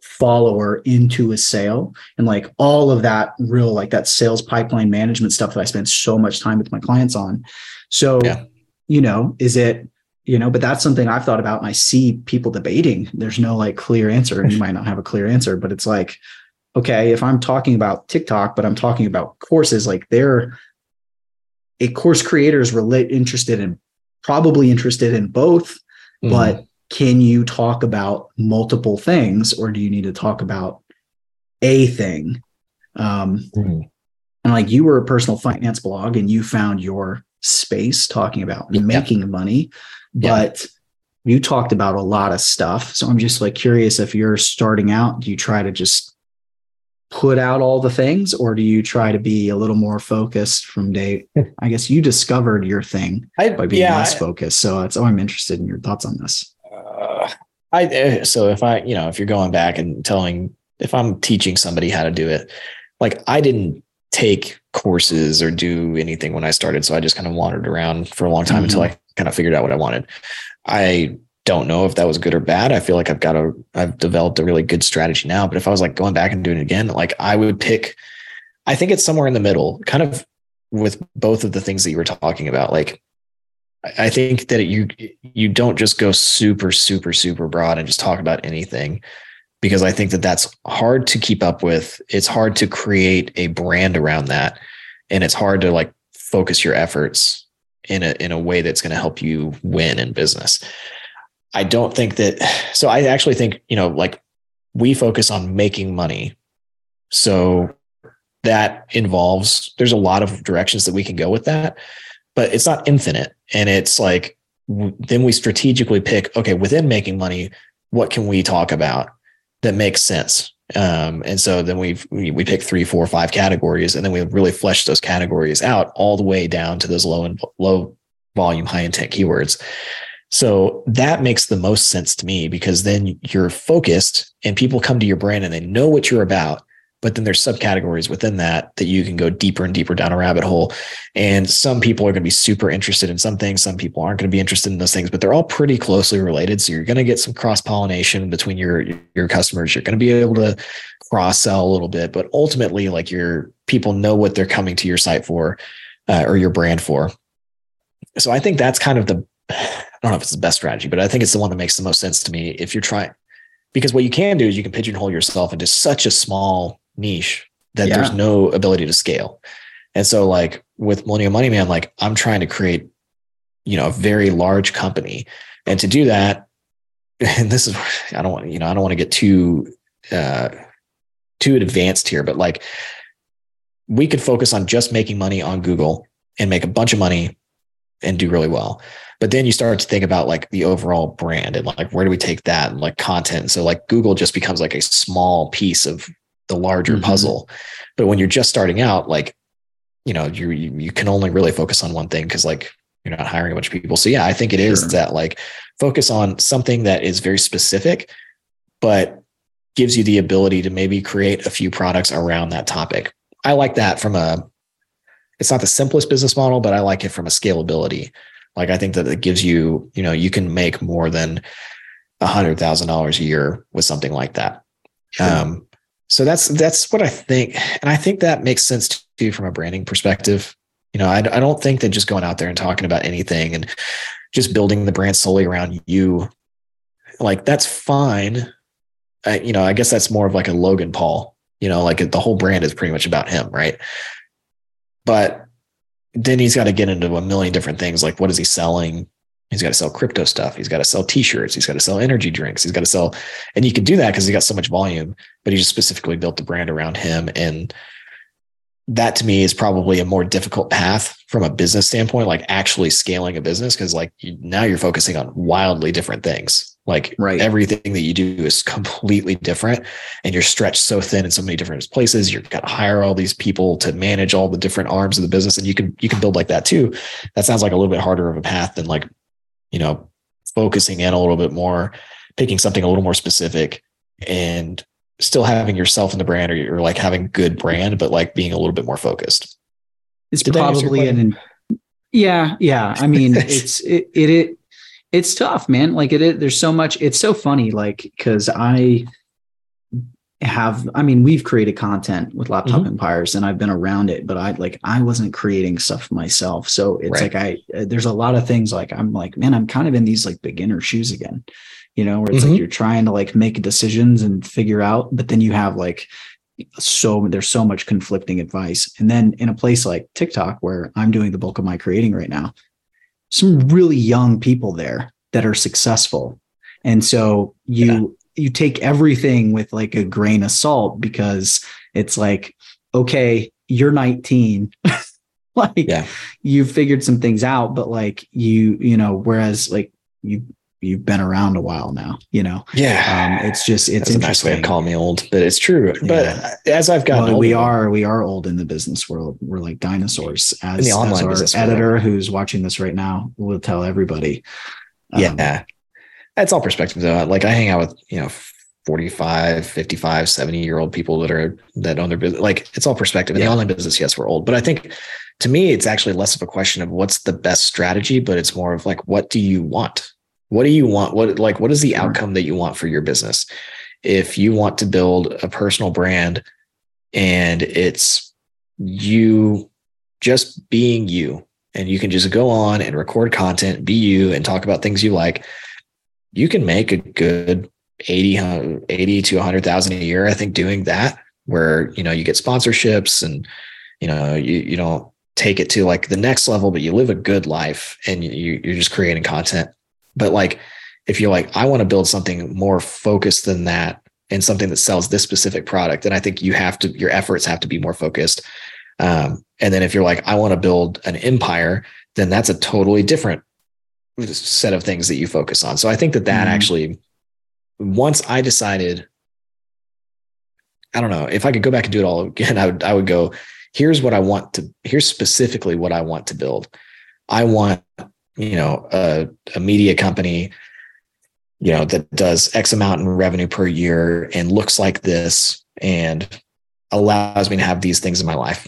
Speaker 2: follower into a sale and like all of that real like that sales pipeline management stuff that I spend so much time with my clients on. So, yeah. you know, is it, you know, but that's something I've thought about and I see people debating. There's no like clear answer and you might not have a clear answer, but it's like, okay, if I'm talking about TikTok, but I'm talking about courses, like they're a course creator is relate interested in probably interested in both, mm-hmm. but can you talk about multiple things or do you need to talk about a thing? Um, mm-hmm. And like you were a personal finance blog and you found your space talking about yeah. making money, but yeah. you talked about a lot of stuff. So I'm just like curious if you're starting out, do you try to just put out all the things or do you try to be a little more focused from day i guess you discovered your thing I, by being yeah, less focused so that's oh i'm interested in your thoughts on this
Speaker 3: uh, i eh, so if i you know if you're going back and telling if i'm teaching somebody how to do it like i didn't take courses or do anything when I started. So I just kind of wandered around for a long time mm-hmm. until I kind of figured out what I wanted. I don't know if that was good or bad. I feel like I've got a, I've developed a really good strategy now. But if I was like going back and doing it again, like I would pick, I think it's somewhere in the middle, kind of with both of the things that you were talking about. Like, I think that you you don't just go super super super broad and just talk about anything because I think that that's hard to keep up with. It's hard to create a brand around that, and it's hard to like focus your efforts in a in a way that's going to help you win in business. I don't think that. So I actually think you know like we focus on making money, so that involves there's a lot of directions that we can go with that, but it's not infinite, and it's like then we strategically pick okay within making money what can we talk about that makes sense. Um, and so then we we pick three, four, five categories, and then we really flesh those categories out all the way down to those low and low volume, high intent keywords. So that makes the most sense to me because then you're focused and people come to your brand and they know what you're about but then there's subcategories within that that you can go deeper and deeper down a rabbit hole. And some people are going to be super interested in some things some people aren't going to be interested in those things but they're all pretty closely related. So you're going to get some cross pollination between your your customers. You're going to be able to cross sell a little bit but ultimately like your people know what they're coming to your site for uh, or your brand for. So i think that's kind of the i don't know if it's the best strategy but i think it's the one that makes the most sense to me if you're trying because what you can do is you can pigeonhole yourself into such a small niche that
Speaker 2: Yeah.
Speaker 3: there's no ability to scale. And so like with Millennial Money Man, like I'm trying to create, you know, a very large company. And to do that, and this is I don't want, you know, I don't want to get too uh too advanced here, but like we could focus on just making money on Google and make a bunch of money and do really well. But then you start to think about like the overall brand and like where do we take that and like content. So like Google just becomes like a small piece of the larger
Speaker 2: Mhm.
Speaker 3: puzzle. But when you're just starting out, like, you know, you you, you can only really focus on one thing because like you're not hiring a bunch of people. So yeah, I think it is
Speaker 2: Sure.
Speaker 3: that like focus on something that is very specific, but gives you the ability to maybe create a few products around that topic. I like that from a it's not the simplest business model, but I like it from a scalability. Like I think that it gives you, you know, you can make more than a hundred thousand dollars a year with something like that. Um, so that's that's what I think, and I think that makes sense too from a branding perspective. You know, I, I don't think that just going out there and talking about anything and just building the brand solely around you, like that's fine. I, you know, I guess that's more of like a Logan Paul. You know, like the whole brand is pretty much about him, right? But then he's got to get into a million different things. Like, what is he selling? He's got to sell crypto stuff. He's got to sell t-shirts. He's got to sell energy drinks. He's got to sell, and you can do that because he got so much volume, but he just specifically built the brand around him. And that to me is probably a more difficult path from a business standpoint, like actually scaling a business. Cause like you, now you're focusing on wildly different things. Like
Speaker 2: Right.
Speaker 3: everything that you do is completely different and you're stretched so thin in so many different places. You've got to hire all these people to manage all the different arms of the business. And you can, you can build like that too. That sounds like a little bit harder of a path than like, you know, focusing in a little bit more, picking something a little more specific and still having yourself in the brand or you're like having good brand, but like being a little bit more focused.
Speaker 2: It's
Speaker 3: Did that answer your
Speaker 2: probably an yeah, yeah. I mean, it's it, it it it's tough, man. Like it, it there's so much. It's so funny, like because I have. I mean, we've created content with Laptop
Speaker 3: Mm-hmm.
Speaker 2: Empires, and I've been around it, but I like I wasn't creating stuff myself. So it's
Speaker 3: Right.
Speaker 2: like I uh, there's a lot of things like I'm like, man, I'm kind of in these like beginner shoes again. You know, where it's
Speaker 3: Mhm.
Speaker 2: like you're trying to like make decisions and figure out, but then you have like so there's so much conflicting advice. And then in a place like TikTok, where I'm doing the bulk of my creating right now, some really young people there that are successful. And so you you take everything with like a grain of salt because it's like, okay, you're 19. like
Speaker 3: Yeah.
Speaker 2: you figured some things out, but like you, you know, whereas like you you've been around a while now, you know.
Speaker 3: Yeah.
Speaker 2: Um, it's just it's
Speaker 3: a nice way of calling me old, but it's true.
Speaker 2: Yeah.
Speaker 3: But as I've gotten
Speaker 2: Well, we are we are old in the business world. We're like dinosaurs. As,
Speaker 3: the online
Speaker 2: as our
Speaker 3: business world.
Speaker 2: editor who's watching this right now will tell everybody. Um,
Speaker 3: yeah. That's all perspective though. Like I hang out with, you know, 45, 55, 70 year old people that are that own their business. Like it's all perspective. In
Speaker 2: Yeah.
Speaker 3: the online business, yes, we're old. But I think to me, it's actually less of a question of what's the best strategy, but it's more of like, what do you want? What do you want? What like what is the outcome that you want for your business? If you want to build a personal brand and it's you just being you and you can just go on and record content, be you and talk about things you like, you can make a good 80, 80 to 100,000 a year, I think, doing that, where, you know, you get sponsorships and, you know, you, you don't take it to like the next level, but you live a good life and you, you're just creating content. But like, if you're like, I want to build something more focused than that and something that sells this specific product, then I think you have to, your efforts have to be more focused. Um, and then if you're like, I want to build an empire, then that's a totally different set of things that you focus on. So I think that that
Speaker 2: Mhm.
Speaker 3: actually, once I decided, I don't know, if I could go back and do it all again, I would, I would go, here's what I want to, here's specifically what I want to build. I want, you know, a, a media company, you know, that does X amount in revenue per year and looks like this and allows me to have these things in my life.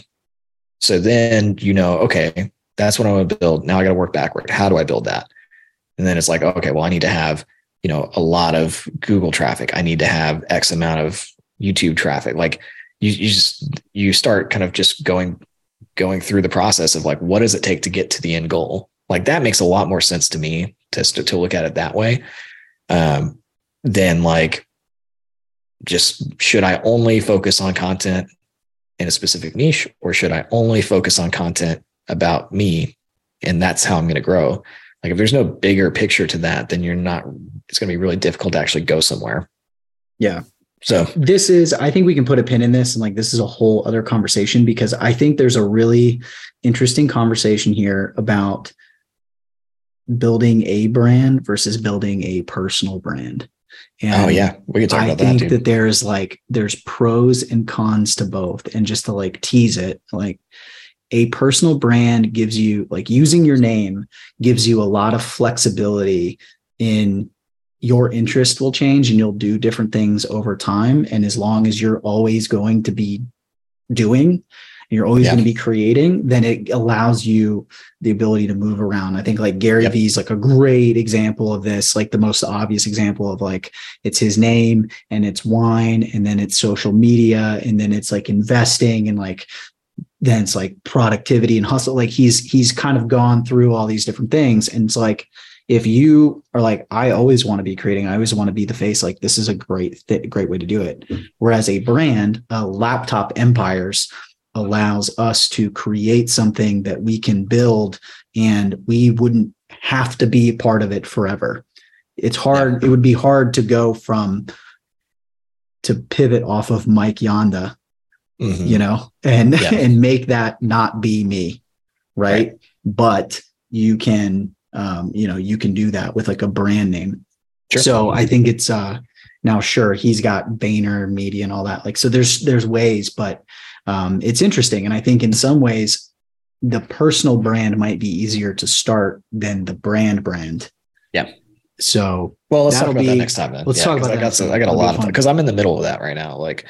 Speaker 3: So then you know, okay, that's what I want to build. Now I got to work backward. How do I build that? And then it's like, okay, well, I need to have, you know, a lot of Google traffic. I need to have X amount of YouTube traffic. Like you, you just you start kind of just going going through the process of like what does it take to get to the end goal? Like that makes a lot more sense to me to to look at it that way. Um, than like just should I only focus on content in a specific niche or should I only focus on content about me and that's how I'm going to grow? Like if there's no bigger picture to that, then you're not, it's going to be really difficult to actually go somewhere.
Speaker 2: Yeah.
Speaker 3: So
Speaker 2: this is, I think we can put a pin in this and like this is a whole other conversation because I think there's a really interesting conversation here about building a brand versus building a personal brand.
Speaker 3: Oh, and oh yeah, we can talk
Speaker 2: I
Speaker 3: about
Speaker 2: think
Speaker 3: that.
Speaker 2: that there's like there's pros and cons to both, and just to like tease it, like a personal brand gives you like using your name gives you a lot of flexibility in your interest will change and you'll do different things over time and as long as you're always going to be doing you're always yeah. going to be creating, then it allows you the ability to move around. I think like Gary yep. Vee is like a great example of this, like the most obvious example of like it's his name and it's wine and then it's social media and then it's like investing and like then it's like productivity and hustle. Like he's he's kind of gone through all these different things. And it's like if you are like, I always want to be creating, I always want to be the face, like this is a great, th- great way to do it. Whereas a brand, uh, laptop empires, allows us to create something that we can build and we wouldn't have to be part of it forever. It's hard, it would be hard to go from to pivot off of Mike Yanda, mm-hmm. you know, and yeah. and make that not be me. Right? right. But you can um, you know, you can do that with like a brand name. Sure. So I think it's uh now sure he's got Vayner media and all that. Like so there's there's ways, but um, it's interesting. And I think in some ways, the personal brand might be easier to start than the brand brand.
Speaker 3: Yeah.
Speaker 2: So
Speaker 3: well, let's talk about be, that next time. Then.
Speaker 2: Let's yeah, talk about
Speaker 3: I got I got a lot of because I'm in the middle of that right now. Like,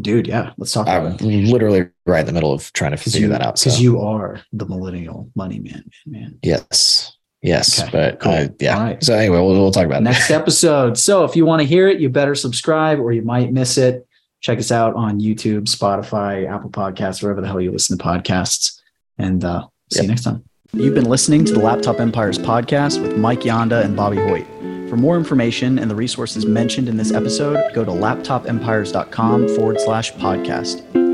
Speaker 2: dude, yeah, let's talk.
Speaker 3: I'm literally right in the middle of trying to figure
Speaker 2: you,
Speaker 3: that out.
Speaker 2: Because so. you are the millennial money man, man. man.
Speaker 3: Yes. Yes, okay, but cool. uh, yeah. Right. So anyway, we'll, we'll talk about
Speaker 2: next episode. So if you want to hear it, you better subscribe, or you might miss it. Check us out on YouTube, Spotify, Apple Podcasts, wherever the hell you listen to podcasts. And uh, see yep. you next time. You've been listening to the Laptop Empires podcast with Mike Yanda and Bobby Hoyt. For more information and the resources mentioned in this episode, go to laptopempires.com forward slash podcast.